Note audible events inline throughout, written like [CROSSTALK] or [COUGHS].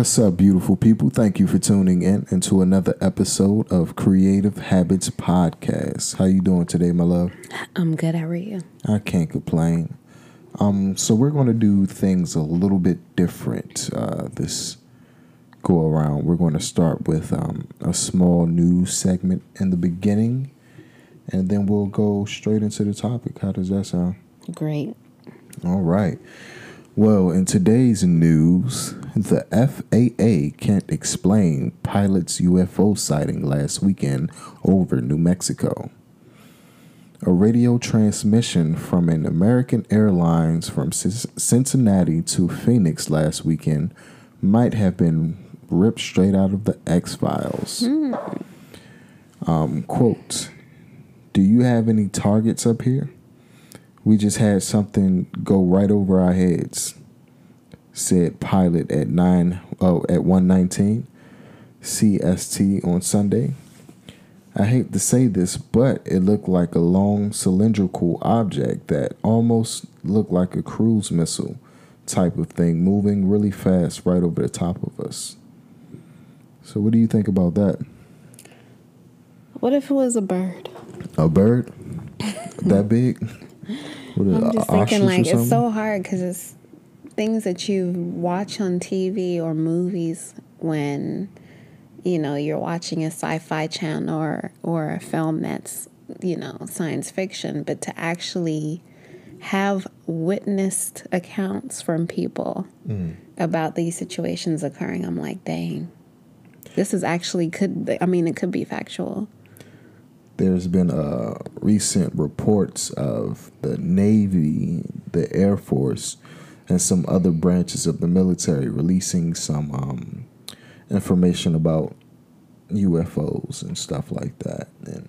What's up, beautiful people? Thank you for tuning in into another episode of Creative Habits Podcast. How you doing today, my love? I'm good. How are you? I can't complain. Um, so we're going to do things a little bit different uh, this go around. We're going to start with um, a small news segment in the beginning, and then we'll go straight into the topic. How does that sound? Great. All right. Well, in today's news, the FAA can't explain pilot's UFO sighting last weekend over New Mexico. A radio transmission from an American Airlines from Cincinnati to Phoenix last weekend might have been ripped straight out of the X Files. Mm. Um, quote Do you have any targets up here? We just had something go right over our heads, said pilot at nine oh at one nineteen CST on Sunday. I hate to say this, but it looked like a long cylindrical object that almost looked like a cruise missile type of thing moving really fast right over the top of us. So what do you think about that? What if it was a bird? A bird? [LAUGHS] that big? I'm just thinking like it's so hard because it's things that you watch on TV or movies when you know you're watching a sci-fi channel or or a film that's you know science fiction, but to actually have witnessed accounts from people mm. about these situations occurring, I'm like, dang, this is actually could. I mean, it could be factual there's been uh, recent reports of the Navy, the Air Force, and some other branches of the military releasing some um, information about UFOs and stuff like that, and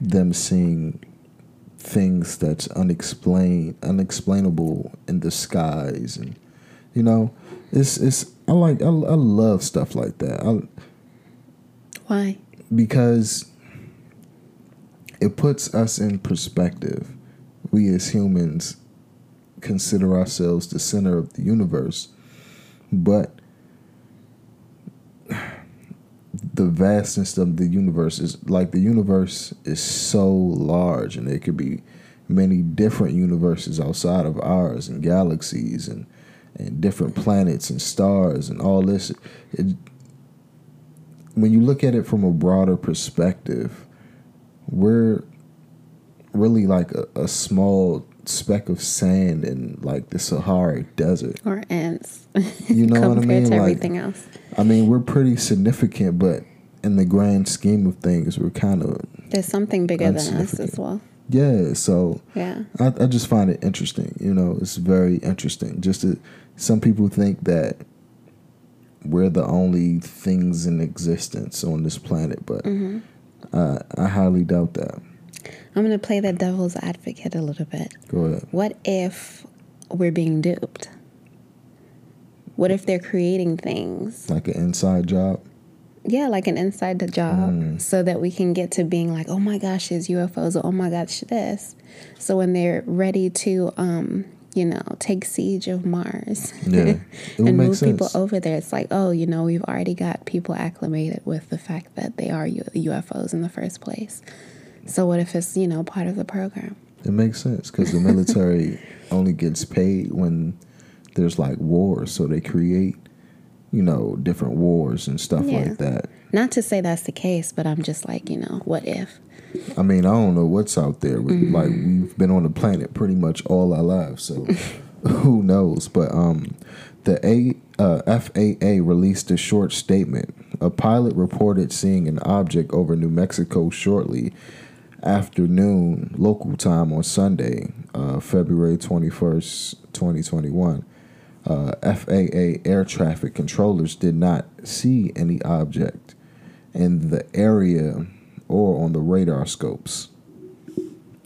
them seeing things that's unexplained, unexplainable in the skies, and you know, it's it's I like I, I love stuff like that. I, Why? Because it puts us in perspective. We as humans consider ourselves the center of the universe, but the vastness of the universe is like the universe is so large and there could be many different universes outside of ours and galaxies and and different planets and stars and all this. It, when you look at it from a broader perspective we're really like a, a small speck of sand in like the Sahara Desert or ants. You know [LAUGHS] what I mean? To like, everything else. I mean, we're pretty significant, but in the grand scheme of things, we're kind of there's something bigger than us as well. Yeah, so yeah, I, I just find it interesting. You know, it's very interesting. Just to, some people think that we're the only things in existence on this planet, but mm-hmm. Uh, I highly doubt that. I'm going to play the devil's advocate a little bit. Go ahead. What if we're being duped? What if they're creating things? Like an inside job? Yeah, like an inside job mm. so that we can get to being like, oh my gosh, there's UFOs, or oh my gosh, this. So when they're ready to um, you know, take siege of Mars yeah, [LAUGHS] and move sense. people over there. It's like, oh, you know, we've already got people acclimated with the fact that they are UFOs in the first place. So what if it's, you know, part of the program? It makes sense because the military [LAUGHS] only gets paid when there's like wars. So they create, you know, different wars and stuff yeah. like that. Not to say that's the case, but I'm just like, you know, what if? I mean, I don't know what's out there. Mm-hmm. Like we've been on the planet pretty much all our lives, so [LAUGHS] who knows? But um, the A uh, FAA released a short statement. A pilot reported seeing an object over New Mexico shortly afternoon local time on Sunday, uh, February twenty first, twenty twenty one. uh, FAA air traffic controllers did not see any object in the area or on the radar scopes.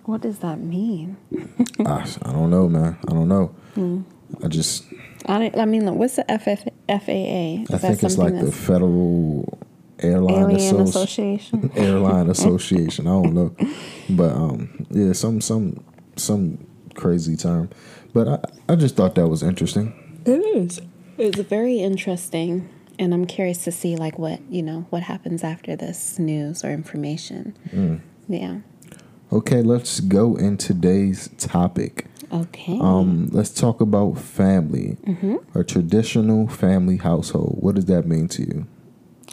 What does that mean? [LAUGHS] I, I, don't know, man. I don't know. Mm. I just. I, I mean, what's the FF, FAA? Is I think it's like the Federal Airline Associ- Association. [LAUGHS] Airline Association. I don't know, [LAUGHS] but um, yeah, some some some crazy term. But I I just thought that was interesting. It is. It's very interesting, and I'm curious to see like what you know what happens after this news or information. Mm. Yeah. Okay, let's go in today's topic. Okay. Um, let's talk about family. Mm-hmm. A traditional family household. What does that mean to you?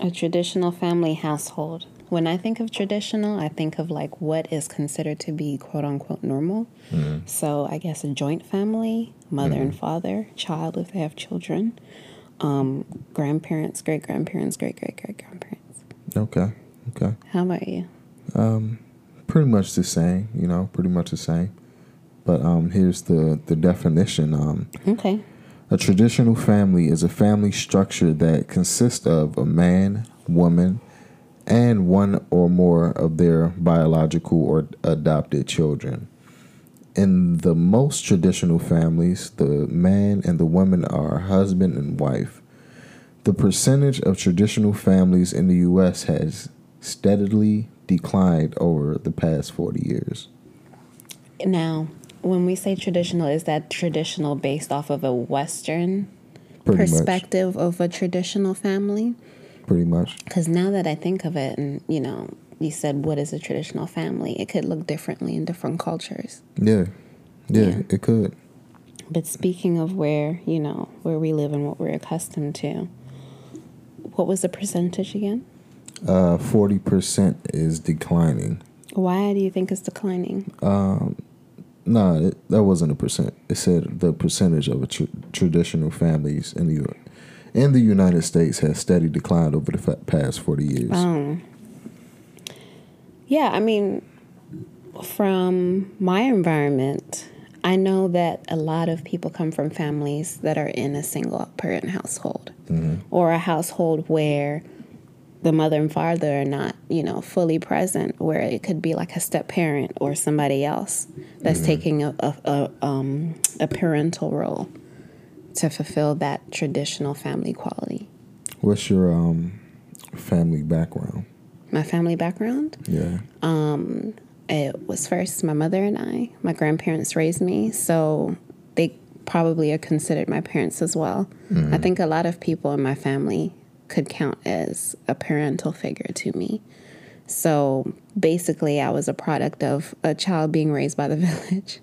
A traditional family household. When I think of traditional, I think of like what is considered to be quote unquote normal. Mm-hmm. So I guess a joint family, mother mm-hmm. and father, child if they have children, um, grandparents, great grandparents, great great great grandparents. Okay. Okay. How about you? Um, pretty much the same. You know, pretty much the same. But um, here's the the definition. Um, okay. A traditional family is a family structure that consists of a man, woman, and one or more of their biological or adopted children. In the most traditional families, the man and the woman are husband and wife. The percentage of traditional families in the U.S. has steadily declined over the past 40 years. Now, when we say traditional, is that traditional based off of a Western Pretty perspective much. of a traditional family? Pretty much. Because now that I think of it, and you know, you said what is a traditional family, it could look differently in different cultures. Yeah, yeah, yeah. it could. But speaking of where you know where we live and what we're accustomed to, what was the percentage again? Uh, forty percent is declining. Why do you think it's declining? Um, no, nah, that wasn't a percent. It said the percentage of tr- traditional families in the in the United States has steady declined over the past forty years. Um, yeah, I mean, from my environment, I know that a lot of people come from families that are in a single parent household mm-hmm. or a household where the mother and father are not, you know, fully present, where it could be like a step parent or somebody else that's mm-hmm. taking a, a, a, um, a parental role to fulfill that traditional family quality. What's your um, family background? My family background? Yeah. Um, it was first my mother and I. My grandparents raised me, so they probably are considered my parents as well. Mm-hmm. I think a lot of people in my family could count as a parental figure to me. So basically, I was a product of a child being raised by the [LAUGHS] village.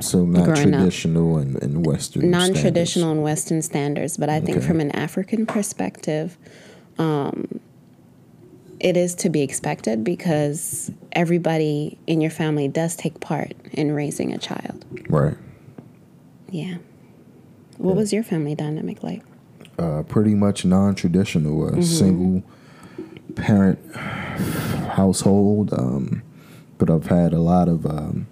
So not traditional and, and Western non-traditional and Western standards, but I think from an African perspective, um, it is to be expected because everybody in your family does take part in raising a child. Right. Yeah. What yeah. was your family dynamic like? Uh, pretty much non-traditional, a mm-hmm. single parent household. Um, but I've had a lot of um,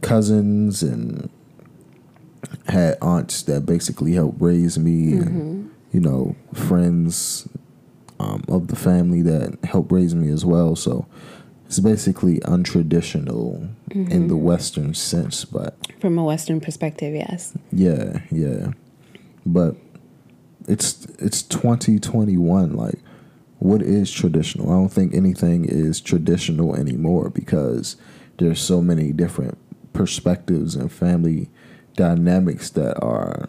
cousins and had aunts that basically helped raise me, mm-hmm. and you know, friends um, of the family that helped raise me as well. So it's basically untraditional mm-hmm. in the Western sense, but from a Western perspective, yes. Yeah, yeah but it's it's 2021 like what is traditional? I don't think anything is traditional anymore because there's so many different perspectives and family dynamics that are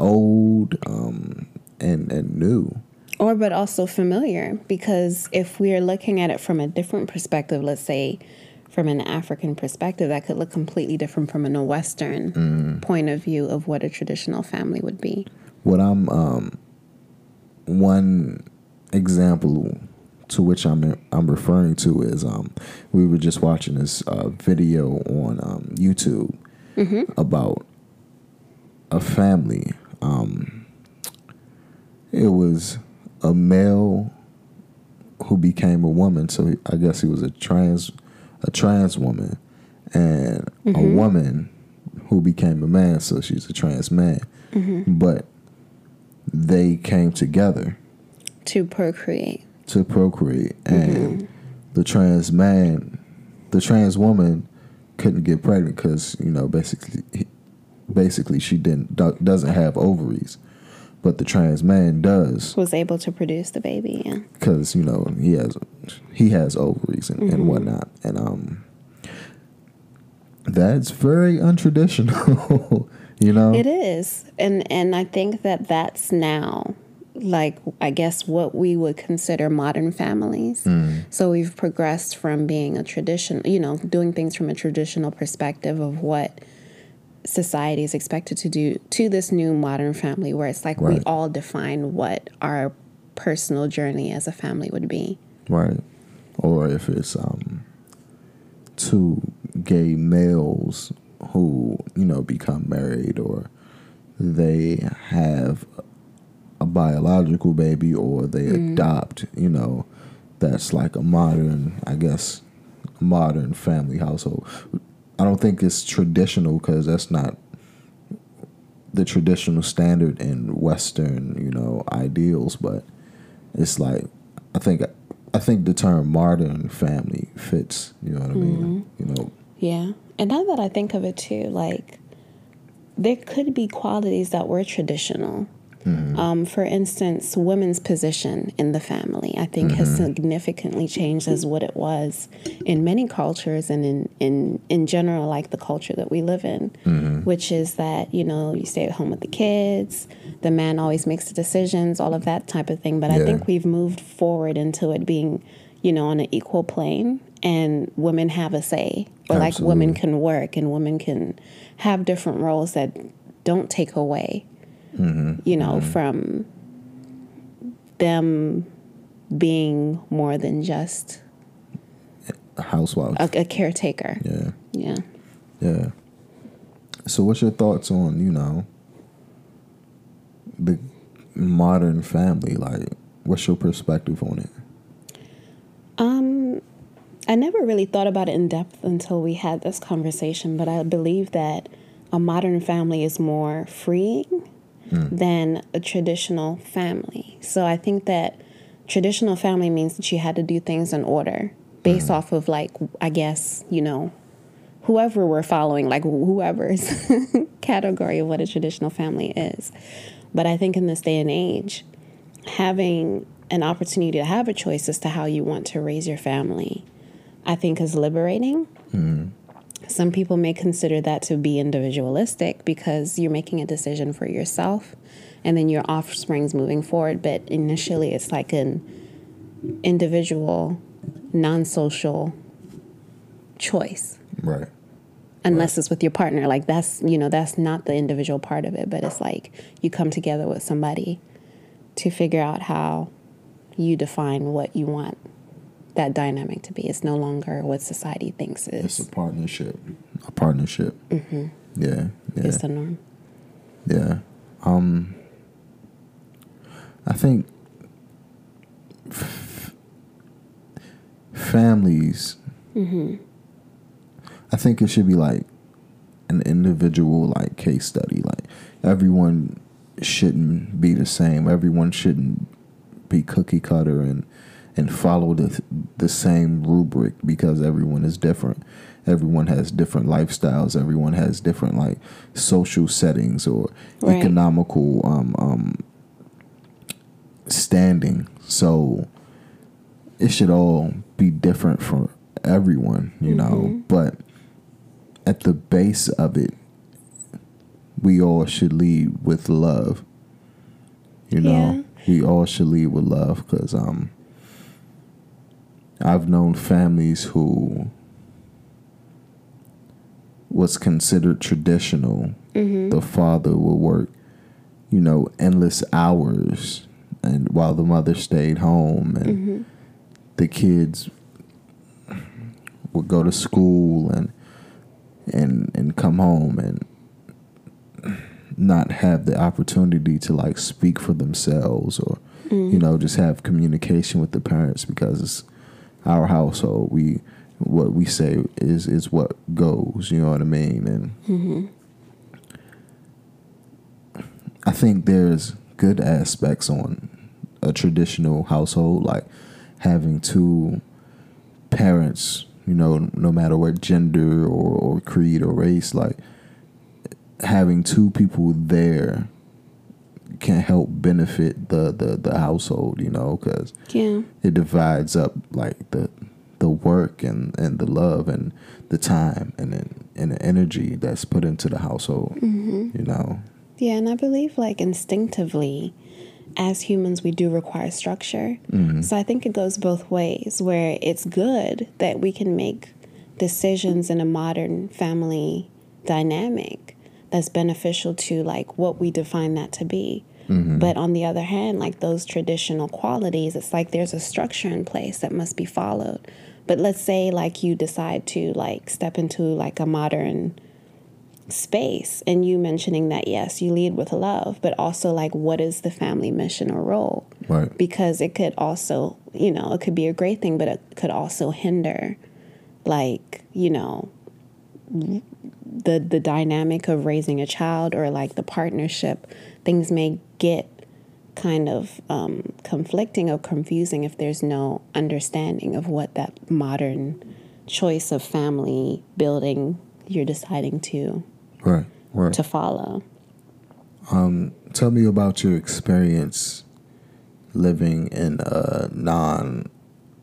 old um, and and new. Or but also familiar because if we're looking at it from a different perspective let's say from an African perspective, that could look completely different from a Western mm. point of view of what a traditional family would be. What I'm um, one example to which I'm I'm referring to is um, we were just watching this uh, video on um, YouTube mm-hmm. about a family. Um, it was a male who became a woman, so I guess he was a trans a trans woman and mm-hmm. a woman who became a man, so she's a trans man. Mm-hmm. But they came together to procreate. To procreate, and mm-hmm. the trans man, the trans woman, couldn't get pregnant because you know basically, basically she didn't doesn't have ovaries, but the trans man does. Was able to produce the baby, yeah. Because you know he has he has ovaries and, mm-hmm. and whatnot, and um, that's very untraditional. [LAUGHS] you know, it is, and and I think that that's now like I guess what we would consider modern families. Mm. So we've progressed from being a tradition, you know, doing things from a traditional perspective of what society is expected to do to this new modern family where it's like right. we all define what our personal journey as a family would be. Right. Or if it's um two gay males who, you know, become married or they have a biological baby or they mm. adopt, you know, that's like a modern, I guess, modern family household. I don't think it's traditional because that's not the traditional standard in Western, you know, ideals. But it's like I think I think the term modern family fits. You know what I mean? Mm-hmm. You know. Yeah, and now that I think of it too, like there could be qualities that were traditional Mm-hmm. Um, for instance, women's position in the family, I think, mm-hmm. has significantly changed as what it was in many cultures and in, in, in general, like the culture that we live in, mm-hmm. which is that, you know, you stay at home with the kids, the man always makes the decisions, all of that type of thing. But yeah. I think we've moved forward into it being, you know, on an equal plane and women have a say, or Absolutely. like women can work and women can have different roles that don't take away mm-hmm. you know, mm-hmm. from them being more than just a housewife, a, a caretaker. Yeah. Yeah. Yeah. So, what's your thoughts on you know the modern family? Like, what's your perspective on it? Um, I never really thought about it in depth until we had this conversation, but I believe that a modern family is more freeing mm. than a traditional family. So I think that traditional family means that you had to do things in order based mm. off of like I guess, you know, whoever we're following, like whoever's [LAUGHS] category of what a traditional family is. But I think in this day and age, having an opportunity to have a choice as to how you want to raise your family, I think is liberating. Mm. Some people may consider that to be individualistic because you're making a decision for yourself and then your offspring's moving forward. But initially, it's like an individual, non social choice. Right. Unless right. it's with your partner. Like, that's, you know, that's not the individual part of it, but it's like you come together with somebody to figure out how you define what you want that dynamic to be. It's no longer what society thinks is. It's a partnership. A partnership. Mm-hmm. Yeah, yeah. It's the norm. Yeah. Um. I think f- families. Mm-hmm. I think it should be like an individual like case study. Like everyone shouldn't be the same. Everyone shouldn't be cookie cutter and and follow the the same rubric because everyone is different. Everyone has different lifestyles. Everyone has different like social settings or right. economical um, um, standing. So it should all be different for everyone, you mm-hmm. know. But at the base of it, we all should lead with love. You know, yeah. we all should lead with love because um, I've known families who was considered traditional. Mm-hmm. The father would work, you know, endless hours, and while the mother stayed home, and mm-hmm. the kids would go to school and and and come home and not have the opportunity to like speak for themselves or mm-hmm. you know just have communication with the parents because it's our household. We what we say is is what goes. You know what I mean? And mm-hmm. I think there's good aspects on a traditional household, like having two parents. You know, no matter what gender or, or creed or race, like having two people there can help benefit the the, the household, you know, because yeah. it divides up like the the work and, and the love and the time and and the energy that's put into the household, mm-hmm. you know. Yeah, and I believe like instinctively, as humans, we do require structure. Mm-hmm. So I think it goes both ways, where it's good that we can make decisions in a modern family dynamic that's beneficial to like what we define that to be. Mm-hmm. But on the other hand, like those traditional qualities, it's like there's a structure in place that must be followed. But let's say like you decide to like step into like a modern space and you mentioning that yes, you lead with love, but also like what is the family mission or role? Right. Because it could also, you know, it could be a great thing, but it could also hinder like, you know, the the dynamic of raising a child or like the partnership things may get kind of um, conflicting or confusing if there's no understanding of what that modern choice of family building you're deciding to right right. to follow. Um, tell me about your experience living in a non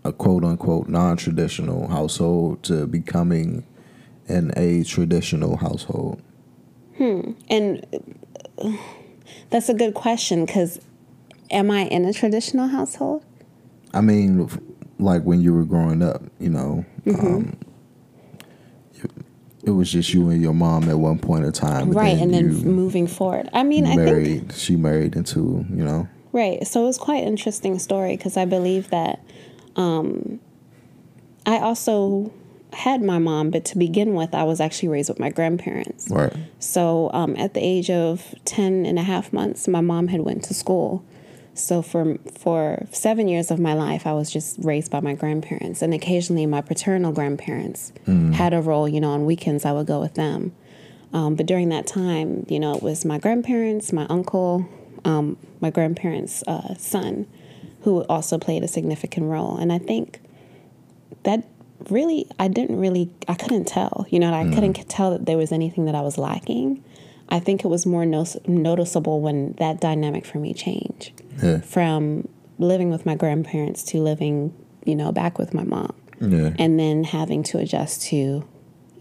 a quote unquote non-traditional household to becoming in a traditional household? Hmm. And that's a good question because am I in a traditional household? I mean, like when you were growing up, you know, mm-hmm. um, it was just you and your mom at one point in time, right? Then and then moving forward, I mean, married, I think she married into, you know, right. So it was quite interesting story because I believe that um, I also had my mom, but to begin with, I was actually raised with my grandparents. Right. So um, at the age of 10 and a half months, my mom had went to school. So for for seven years of my life, I was just raised by my grandparents, and occasionally my paternal grandparents mm. had a role. You know, on weekends I would go with them. Um, but during that time, you know, it was my grandparents, my uncle, um, my grandparents' uh, son, who also played a significant role. And I think that really, I didn't really, I couldn't tell. You know, I mm. couldn't tell that there was anything that I was lacking. I think it was more no- noticeable when that dynamic for me changed yeah. from living with my grandparents to living, you know, back with my mom. Yeah. And then having to adjust to,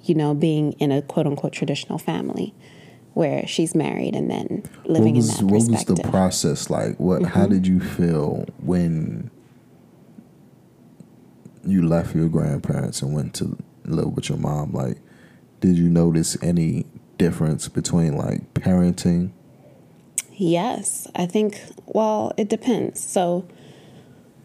you know, being in a quote unquote traditional family where she's married and then living was, in that perspective. What was the process like? What mm-hmm. how did you feel when you left your grandparents and went to live with your mom, like, did you notice any difference between like parenting? Yes, I think. Well, it depends. So,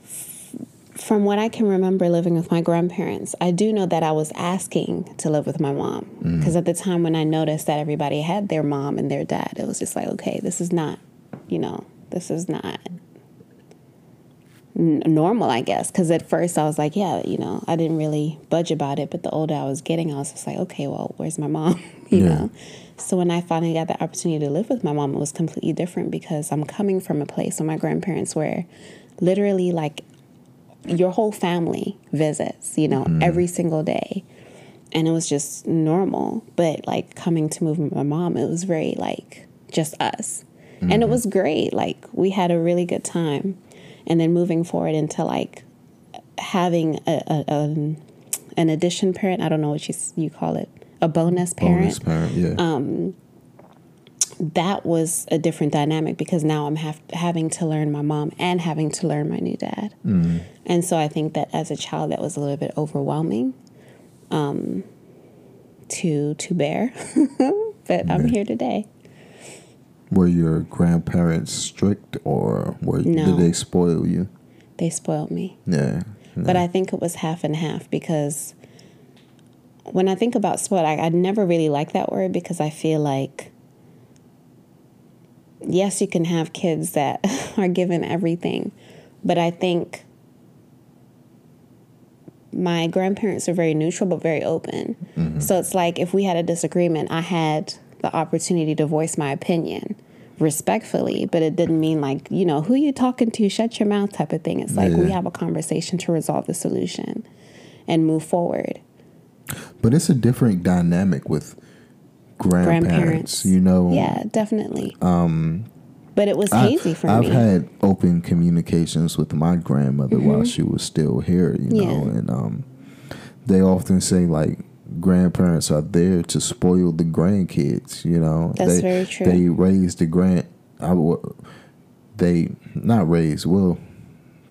f- from what I can remember living with my grandparents, I do know that I was asking to live with my mom because mm-hmm. at the time when I noticed that everybody had their mom and their dad, it was just like, okay, this is not, you know, this is not normal, I guess. Because at first I was like, yeah, you know, I didn't really budge about it. But the older I was getting, I was just like, okay, well, where's my mom? [LAUGHS] you yeah. know? So when I finally got the opportunity to live with my mom, it was completely different because I'm coming from a place where my grandparents were literally, like, your whole family visits, you know, mm-hmm. every single day. And it was just normal. But like coming to move with my mom, it was very like just us. Mm-hmm. And it mm-hmm. was great. Like, we had a really good time and then moving forward into like having a, a, a an addition parent. I don't know what you you call it, a bonus parent. Bonus parent, yeah. Um, that was a different dynamic because now I'm have, having to learn my mom and having to learn my new dad. Mm. And so I think that as a child, that was a little bit overwhelming um, to to bear. [LAUGHS] but yeah. I'm here today. Were your grandparents strict or were no. did they spoil you? They spoiled me. Yeah. yeah. But I think it was half and half because when I think about spoiled, I, I never really like that word because I feel like yes, you can have kids that [LAUGHS] are given everything, but I think my grandparents are very neutral but very open. Mm-hmm. So it's like if we had a disagreement, I had the opportunity to voice my opinion respectfully, but it didn't mean like, you know, who you talking to, shut your mouth type of thing. It's like yeah. we have a conversation to resolve the solution and move forward. But it's a different dynamic with grandparents, grandparents. you know. Yeah, definitely. Um but it was hazy I, for I've me. I've had open communications with my grandmother mm-hmm. while she was still here, you know, and um they often say like grandparents are there to spoil the grandkids. You know, that's they, very true. They raise the grand. I they not raise. Well,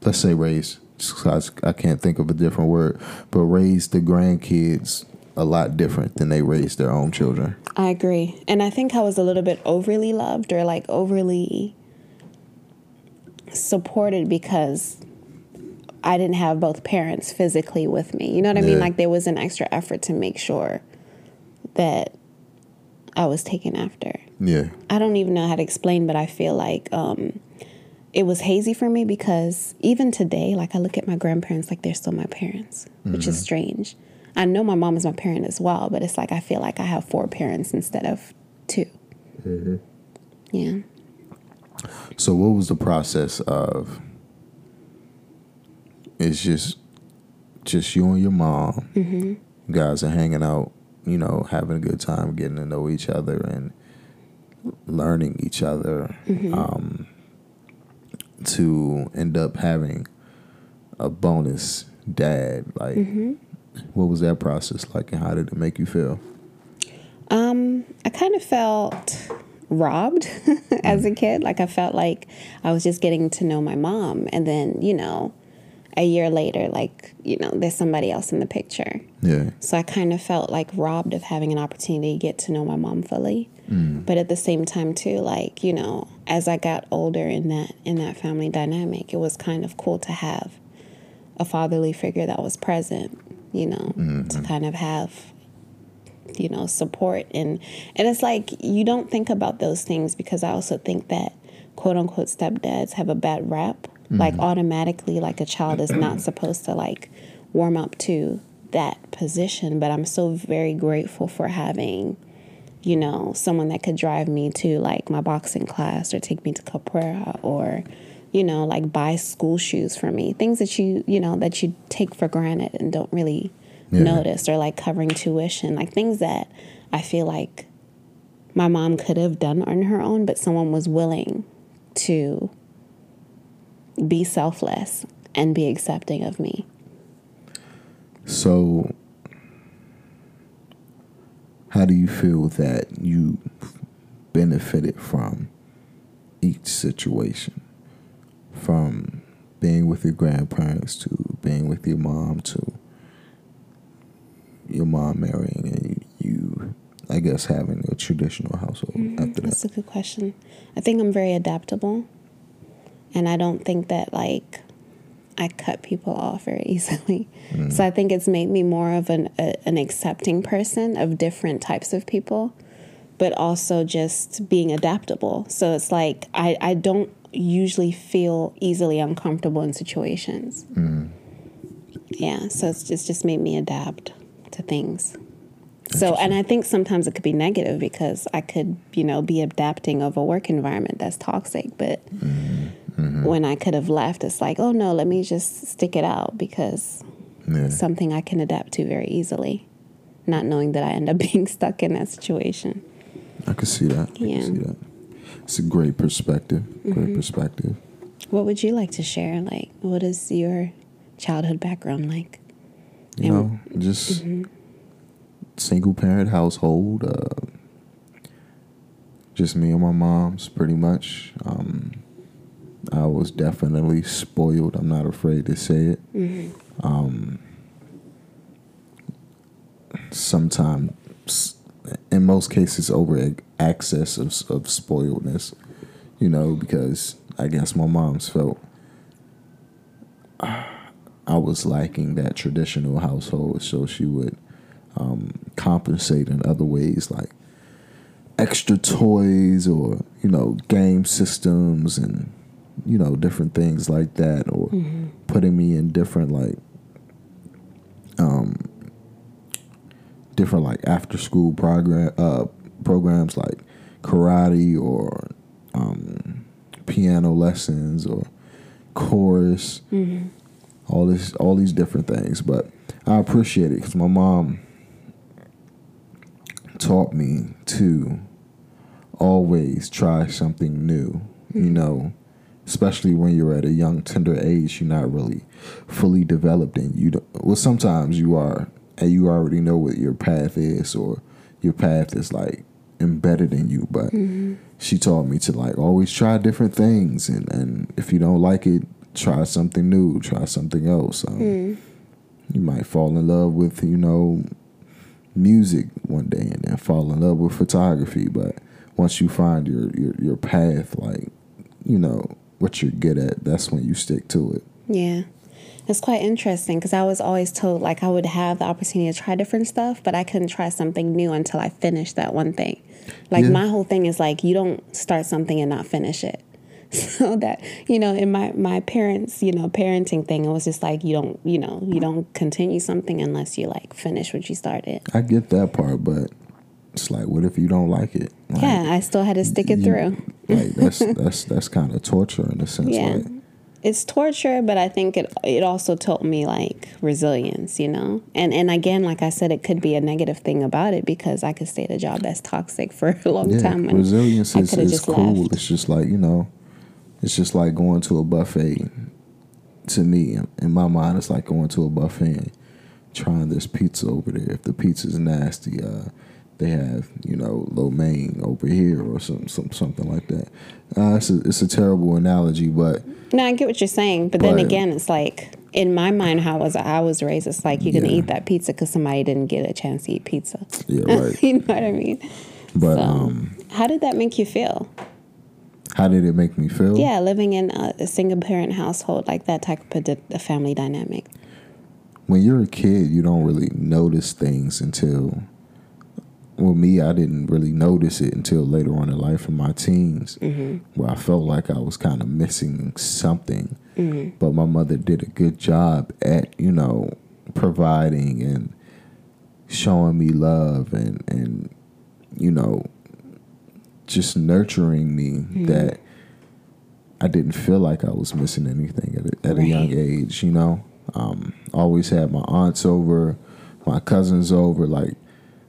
let's say raise. because I can't think of a different word, but raise the grandkids a lot different than they raise their own children. I agree, and I think I was a little bit overly loved or like overly supported because I didn't have both parents physically with me. You know what I yeah. mean? Like there was an extra effort to make sure that I was taken after. Yeah. I don't even know how to explain, but I feel like um, it was hazy for me because even today, like I look at my grandparents like they're still my parents, mm-hmm. which is mm-hmm. strange. I know my mom is my parent as well, but it's like I feel like I have four parents instead of 2 mm-hmm. Yeah. So, what was the process of it's just just you and your mom. Mm-hmm. You guys are hanging out, you know, having a good time, getting to know each other, and learning each other. Mm-hmm. Um, to end up having a bonus dad, like, mm-hmm. what was that process like, and how did it make you feel? Um, I kind of felt robbed [LAUGHS] as a kid. Like I felt like I was just getting to know my mom, and then you know a year later, like, you know, there's somebody else in the picture. Yeah. So I kind of felt like robbed of having an opportunity to get to know my mom fully. Mm. But at the same time too, like, you know, as I got older in that in that family dynamic, it was kind of cool to have a fatherly figure that was present, you know, mm-hmm. to kind of have you know, support and and it's like you don't think about those things because I also think that quote unquote stepdads have a bad rap Mm-hmm. Like automatically, like a child is not supposed to like warm up to that position. But I'm so very grateful for having, you know, someone that could drive me to like my boxing class or take me to capoeira or, you know, like buy school shoes for me. Things that you, you know, that you take for granted and don't really yeah. notice or like covering tuition, like things that I feel like my mom could have done on her own, but someone was willing to be selfless and be accepting of me. So, how do you feel that you benefited from each situation? From being with your grandparents to being with your mom to your mom marrying and you, I guess, having a traditional household mm-hmm. after that? That's a good question. I think I'm very adaptable. And I don't think that like I cut people off very [LAUGHS] easily. Mm. So I think it's made me more of an a, an accepting person of different types of people, but also just being adaptable. So it's like I, I don't usually feel easily uncomfortable in situations. Mm. Yeah, so it's just just made me adapt to things. So, and I think sometimes it could be negative because I could, you know, be adapting of a work environment that's toxic, but mm. Mm-hmm. When I could have left, it's like, oh no, let me just stick it out because yeah. something I can adapt to very easily, not knowing that I end up [LAUGHS] being stuck in that situation. I can see that. I yeah. see that. It's a great perspective. Great mm-hmm. perspective. What would you like to share? Like, what is your childhood background like? You and, know, just mm-hmm. single parent household. Uh, just me and my mom's pretty much. Um, I was definitely spoiled. I'm not afraid to say it. Mm-hmm. Um, sometimes, in most cases, over access of, of spoiledness, you know, because I guess my mom's felt [SIGHS] I was lacking that traditional household, so she would um, compensate in other ways, like extra toys or you know game systems and you know, different things like that, or mm-hmm. putting me in different like, um, different like after school program uh, programs like karate or um, piano lessons or chorus, mm-hmm. all this, all these different things. But I appreciate it because my mom taught me to always try something new. Mm-hmm. You know, especially when you're at a young, tender age, you're not really fully developed, and you don't, well, sometimes you are, and you already know what your path is, or your path is like embedded in you. But mm-hmm. she taught me to like always try different things, and and if you don't like it, try something new, try something else. Um, mm. You might fall in love with you know music one day, and then fall in love with photography, but once you find your your, your path, like you know what you're good at, that's when you stick to it. Yeah. It's quite interesting because I was always told like I would have the opportunity to try different stuff, but I couldn't try something new until I finished that one thing. Like yeah. my whole thing is like you don't start something and not finish it. [LAUGHS] So that you know, in my my parents, you know, parenting thing, it was just like you don't, you know, you don't continue something unless you like finish what you started. I get that part, but it's like, what if you don't like it? Like, yeah, I still had to stick it you, through. like that's [LAUGHS] that's that's kind of torture in a sense. Yeah. Like, it's torture, but I think it it also taught me like resilience, you know. And and again, like I said, it could be a negative thing about it because I could stay at a job that's toxic for a long yeah, time. resilience is, is cool. Left. It's just like you know, it's just like going to a buffet. To me, in my mind, it's like going to a buffet and trying this pizza over there. If the pizza's nasty, uh, they have you know lo mein over here or some, some something like that. Uh, it's a it's a terrible analogy, but no, I get what you're saying. But, but then again, it's like in my mind, how was I was raised? It's like you can yeah. eat that pizza because somebody didn't get a chance to eat pizza. Yeah, [LAUGHS] right. you know what I mean. But so, um, how did that make you feel? How did it make me feel? Yeah, living in a, a single parent household like that type of a family dynamic. When you're a kid, you don't really notice things until well, me, I didn't really notice it until later on in life in my teens, mm-hmm. where I felt like I was kind of missing something. Mm-hmm. But my mother did a good job at, you know, providing and showing me love and, and you know, just nurturing me mm-hmm. that I didn't feel like I was missing anything at a, at right. a young age, you know. Um, always had my aunts over, my cousins over, like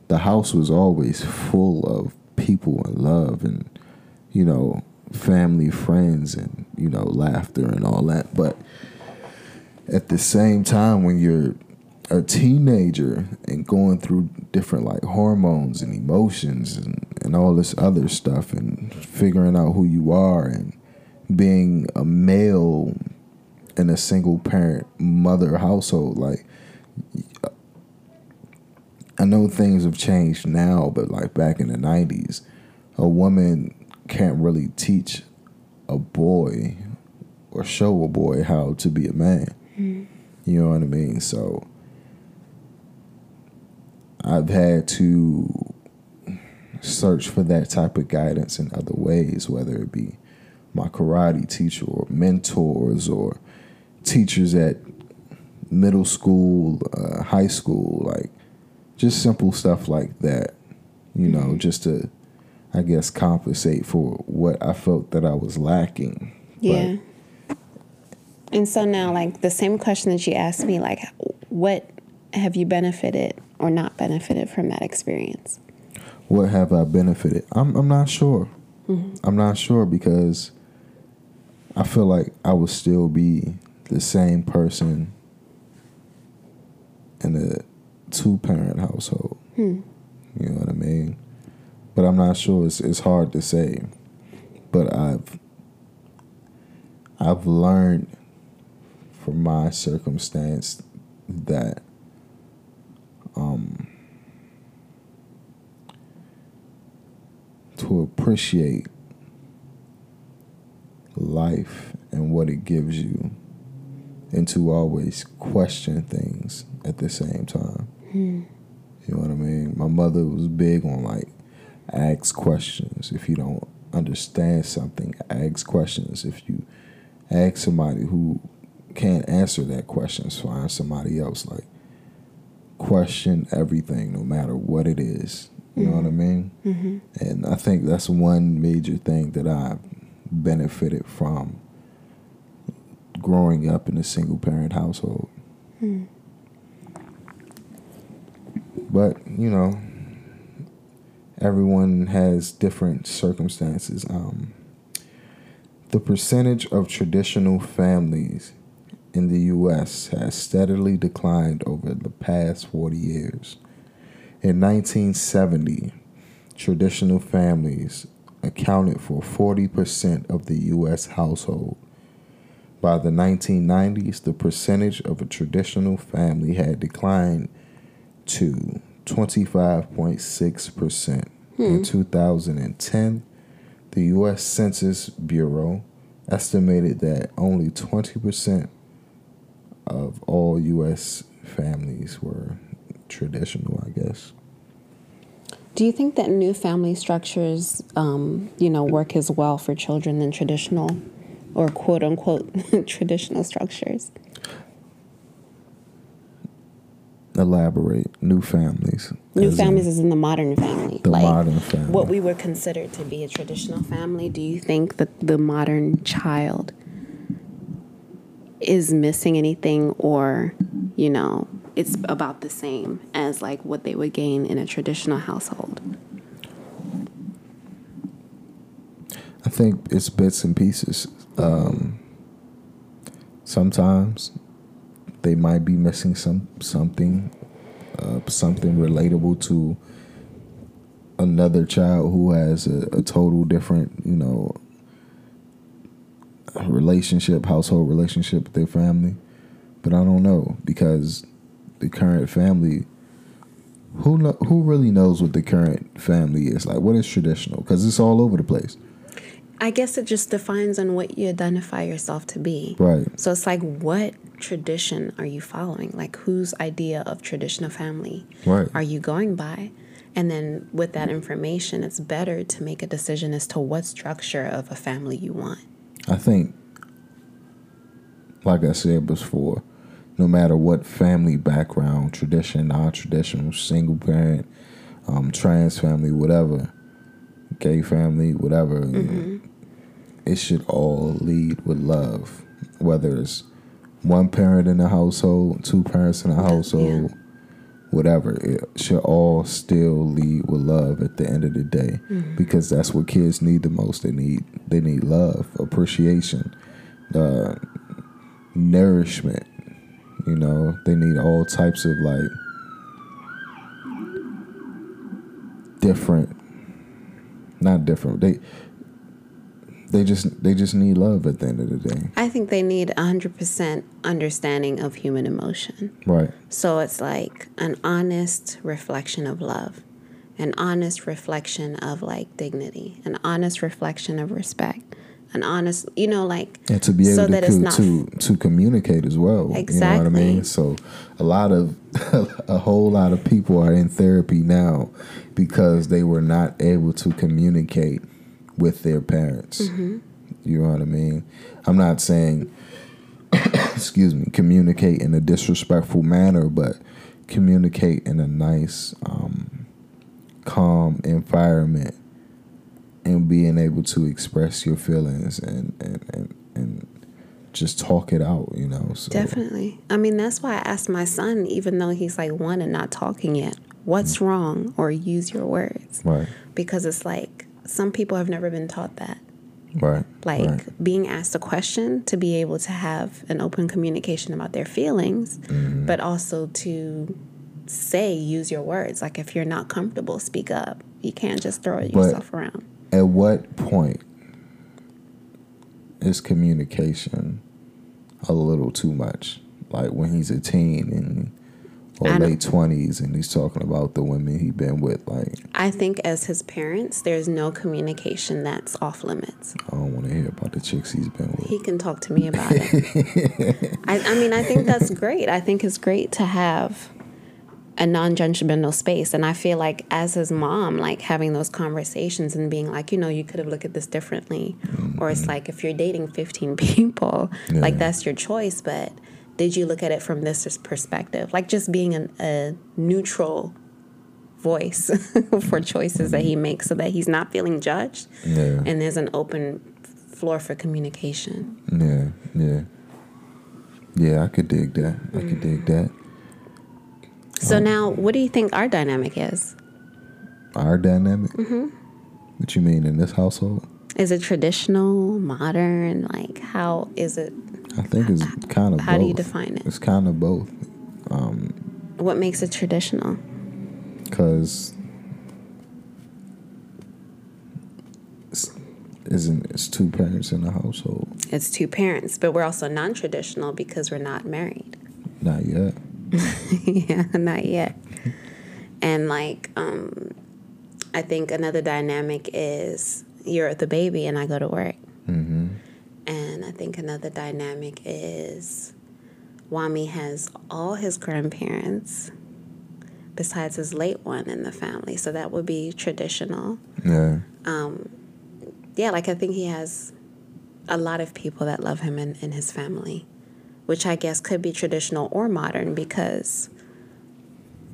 the house was always full of people and love and you know family friends and you know laughter and all that. But at the same time when you're a teenager and going through different like hormones and emotions and, and all this other stuff and figuring out who you are and being a male in a single parent mother household like I know things have changed now, but like back in the '90s, a woman can't really teach a boy or show a boy how to be a man. Mm. You know what I mean? So I've had to search for that type of guidance in other ways, whether it be my karate teacher or mentors or teachers at middle school, uh, high school. Like just simple stuff like that, you know, mm-hmm. just to, I guess, compensate for what I felt that I was lacking. Yeah. But, and so now, like the same question that you asked me, like, what have you benefited or not benefited from that experience? What have I benefited? I'm I'm not sure. Mm-hmm. I'm not sure because I feel like I would still be the same person in a two parent household. Hmm. You know what I mean? But I'm not sure. It's it's hard to say. But I've I've learned from my circumstance that um to appreciate life and what it gives you and to always question things at the same time. Mm. You know what I mean? My mother was big on like ask questions. If you don't understand something, ask questions. If you ask somebody who can't answer that question, find somebody else. Like question everything, no matter what it is. You mm-hmm. know what I mean? Mm-hmm. And I think that's one major thing that I've benefited from growing up in a single parent household. Hmm. But, you know, everyone has different circumstances. Um, the percentage of traditional families in the U.S. has steadily declined over the past 40 years. In 1970, traditional families accounted for 40% of the U.S. household. By the 1990s, the percentage of a traditional family had declined to 25.6%. Hmm. In 2010, the U.S. Census Bureau estimated that only 20% of all U.S. families were traditional, I guess. Do you think that new family structures, um, you know, work as well for children than traditional, or quote unquote [LAUGHS] traditional structures? Elaborate. New families. New families in, is in the modern family. The like modern family. What we would consider to be a traditional family. Do you think that the modern child is missing anything, or you know, it's about the same as like what they would gain in a traditional household? I think it's bits and pieces. Um, sometimes they might be missing some something, uh, something relatable to another child who has a, a total different, you know, relationship, household relationship with their family. But I don't know because the current family who know, who really knows what the current family is? Like what is traditional? Because it's all over the place i guess it just defines on what you identify yourself to be. Right. So it's like what tradition are you following? Like whose idea of traditional family right. are you going by? And then with that information it's better to make a decision as to what structure of a family you want. I think like i said before no matter what family background, tradition, non-traditional, single parent, um, trans family, whatever, gay family, whatever, mm-hmm. it should all lead with love. Whether it's one parent in the household, two parents in the household, yeah. whatever, it should all still lead with love at the end of the day, mm-hmm. because that's what kids need the most. They need they need love, appreciation, uh, nourishment you know, they need all types of like different not different. They they just they just need love at the end of the day. I think they need 100% understanding of human emotion. Right. So it's like an honest reflection of love, an honest reflection of like dignity, an honest reflection of respect an honest, you know, like and to be able so to, to to communicate as well. Exactly. You know what I mean? So a lot of [LAUGHS] a whole lot of people are in therapy now because they were not able to communicate with their parents. Mm-hmm. You know what I mean? I'm not saying [COUGHS] excuse me, communicate in a disrespectful manner, but communicate in a nice, um, calm environment and being able to express your feelings and and and, and just talk it out, you know. So. Definitely. I mean, that's why I asked my son, even though he's like one and not talking yet, what's mm-hmm. wrong, or use your words. Right. Because it's like some people have never been taught that. Right. Like right. being asked a question to be able to have an open communication about their feelings, mm-hmm. but also to say, use your words. Like if you're not comfortable, speak up. You can't just throw yourself but, around at what point is communication a little too much? Like when he's a teen and or late twenties and he's talking about the women he's been with like I think as his parents there's no communication that's off limits. I don't want to hear about the chicks he's been with. He can talk to me about it. [LAUGHS] I, I mean I think that's great. I think it's great to have a non-judgmental space and i feel like as his mom like having those conversations and being like you know you could have looked at this differently mm-hmm. or it's like if you're dating 15 [LAUGHS] people yeah. like that's your choice but did you look at it from this perspective like just being an, a neutral voice [LAUGHS] for choices that he makes so that he's not feeling judged yeah. and there's an open floor for communication. Yeah, yeah. Yeah, I could dig that. I could dig that. So now, what do you think our dynamic is? Our dynamic? Mm-hmm. What you mean in this household? Is it traditional, modern? Like, how is it? I think it's kind of. Both. How both. do you define it? It's kind of both. Um, what makes it traditional? Because isn't it's two parents in the household. It's two parents, but we're also non-traditional because we're not married. Not yet. [LAUGHS] yeah, not yet. And like, um, I think another dynamic is you're the baby and I go to work. Mm-hmm. And I think another dynamic is Wami has all his grandparents besides his late one in the family. So that would be traditional. Yeah. Um, yeah, like I think he has a lot of people that love him in, in his family, which I guess could be traditional or modern because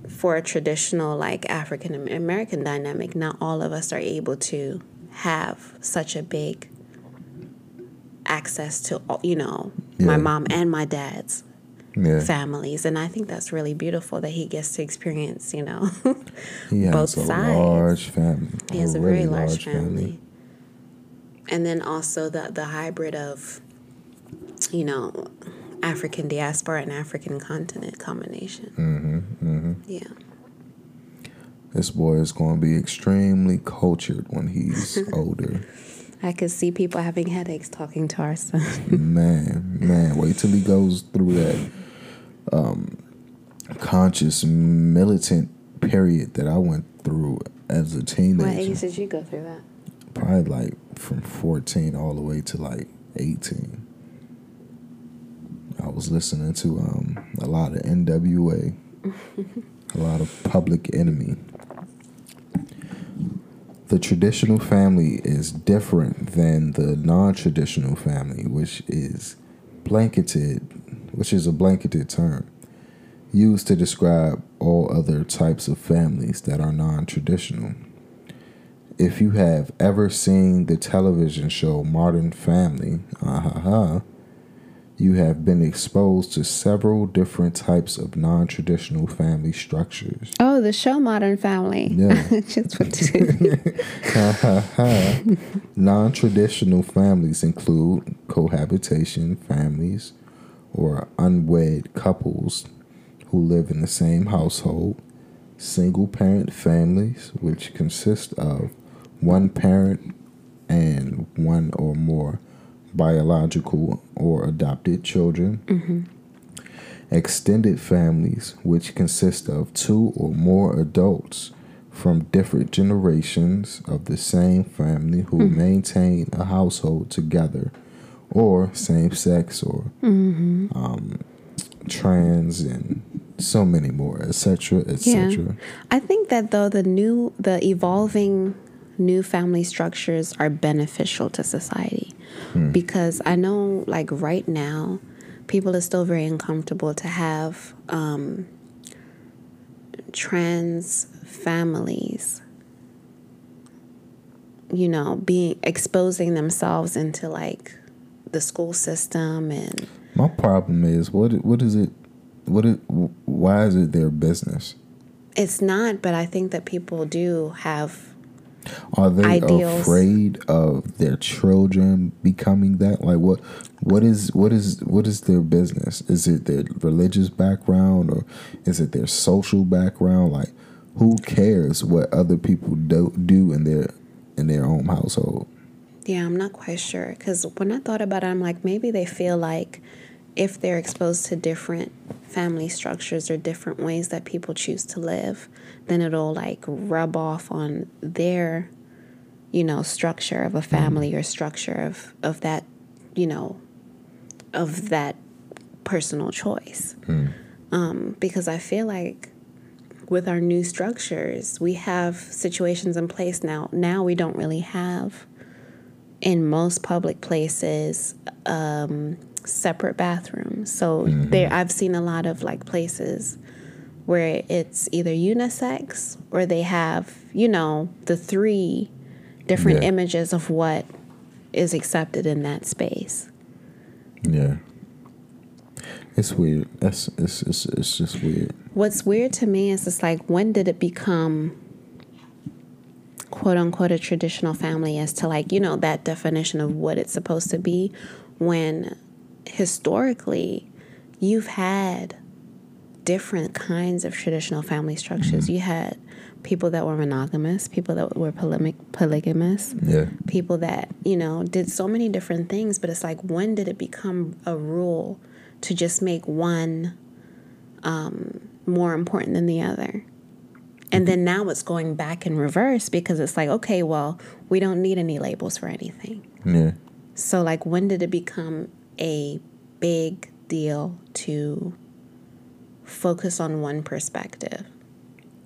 for a traditional like African American dynamic, not all of us are able to have such a big access to you know yeah. my mom and my dad's yeah. families, and I think that's really beautiful that he gets to experience you know [LAUGHS] both sides. Large family. He has a, a really very large, large family. family and then also the the hybrid of you know African diaspora and African continent combination. Mm-hmm, mm-hmm. Yeah. This boy is going to be extremely cultured when he's [LAUGHS] older. I could see people having headaches talking to our son. [LAUGHS] man, man, wait till he goes through that um, conscious militant period that I went through as a teenager. What age did you go through that? Probably like from 14 all the way to like 18. I was listening to um, a lot of NWA, a lot of Public Enemy. The traditional family is different than the non traditional family, which is blanketed, which is a blanketed term used to describe all other types of families that are non traditional if you have ever seen the television show Modern Family, uh-huh, you have been exposed to several different types of non-traditional family structures. Oh, the show Modern Family. Yeah. [LAUGHS] Just what to [LAUGHS] Non-traditional families include cohabitation families or unwed couples who live in the same household, single parent families which consist of one parent and one or more biological or adopted children. Mm-hmm. Extended families, which consist of two or more adults from different generations of the same family who mm-hmm. maintain a household together, or same sex, or mm-hmm. um, trans, and so many more, etc., etc. Yeah. I think that though the new, the evolving new family structures are beneficial to society hmm. because I know, like, right now, people are still very uncomfortable to have um, trans families you know being exposing themselves into like the school system and my problem is what what is it what it why is it their business it's not but i think that people do have are they ideals. afraid of their children becoming that? Like what what is what is what is their business? Is it their religious background or is it their social background? Like who cares what other people do do in their in their own household? Yeah, I'm not quite sure cuz when I thought about it I'm like maybe they feel like if they're exposed to different family structures or different ways that people choose to live, then it'll like rub off on their, you know, structure of a family mm. or structure of, of that, you know, of that personal choice. Mm. Um, because I feel like with our new structures, we have situations in place now. Now we don't really have in most public places um, separate bathrooms. So mm-hmm. there, I've seen a lot of like places where it's either unisex or they have, you know, the three different yeah. images of what is accepted in that space. Yeah. It's weird. That's it's, it's it's just weird. What's weird to me is it's like when did it become quote unquote a traditional family as to like, you know, that definition of what it's supposed to be when historically you've had different kinds of traditional family structures. Mm-hmm. You had people that were monogamous, people that were polygamous, yeah. people that, you know, did so many different things, but it's like when did it become a rule to just make one um, more important than the other? And then now it's going back in reverse because it's like, okay, well, we don't need any labels for anything. Yeah. So, like, when did it become a big deal to focus on one perspective?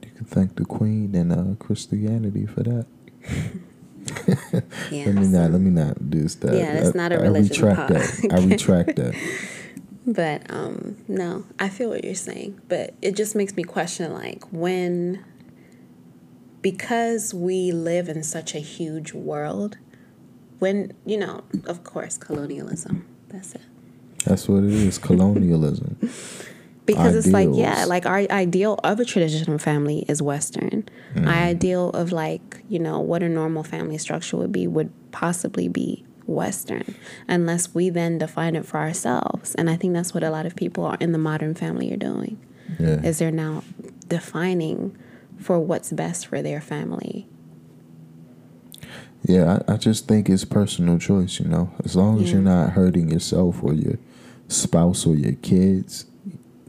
You can thank the Queen and uh, Christianity for that. yeah, [LAUGHS] let me not. Let me not do that. Yeah, it's not a religion. I [LAUGHS] retract that. I retract that. But um, no, I feel what you're saying, but it just makes me question like when because we live in such a huge world, when, you know, of course, colonialism. That's it. That's what it is colonialism. [LAUGHS] because Ideals. it's like, yeah, like our ideal of a traditional family is Western. Mm. Our ideal of, like, you know, what a normal family structure would be would possibly be Western, unless we then define it for ourselves. And I think that's what a lot of people are in the modern family are doing. Yeah. Is they're now defining for what's best for their family. Yeah, I, I just think it's personal choice, you know. As long as yeah. you're not hurting yourself or your spouse or your kids,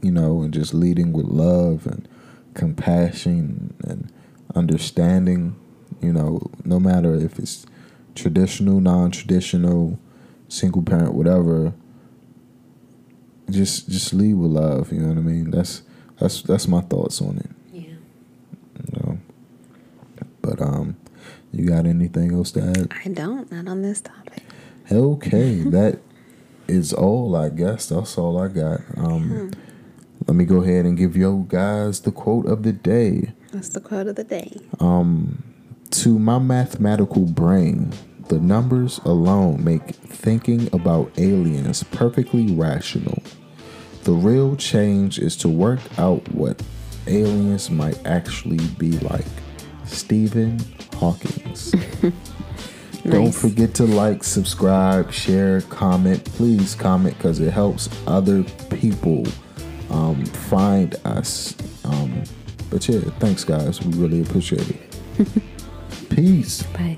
you know, and just leading with love and compassion and understanding, you know, no matter if it's traditional, non traditional, single parent, whatever, just just lead with love, you know what I mean? That's that's that's my thoughts on it. Yeah. But um, you got anything else to add? I don't. Not on this topic. Okay, [LAUGHS] that is all. I guess that's all I got. Um, yeah. Let me go ahead and give you guys the quote of the day. That's the quote of the day. Um, to my mathematical brain, the numbers alone make thinking about aliens perfectly rational. The real change is to work out what aliens might actually be like. Stephen Hawkins. [LAUGHS] nice. Don't forget to like, subscribe, share, comment. Please comment because it helps other people um, find us. Um, but yeah, thanks, guys. We really appreciate it. [LAUGHS] Peace. Bye.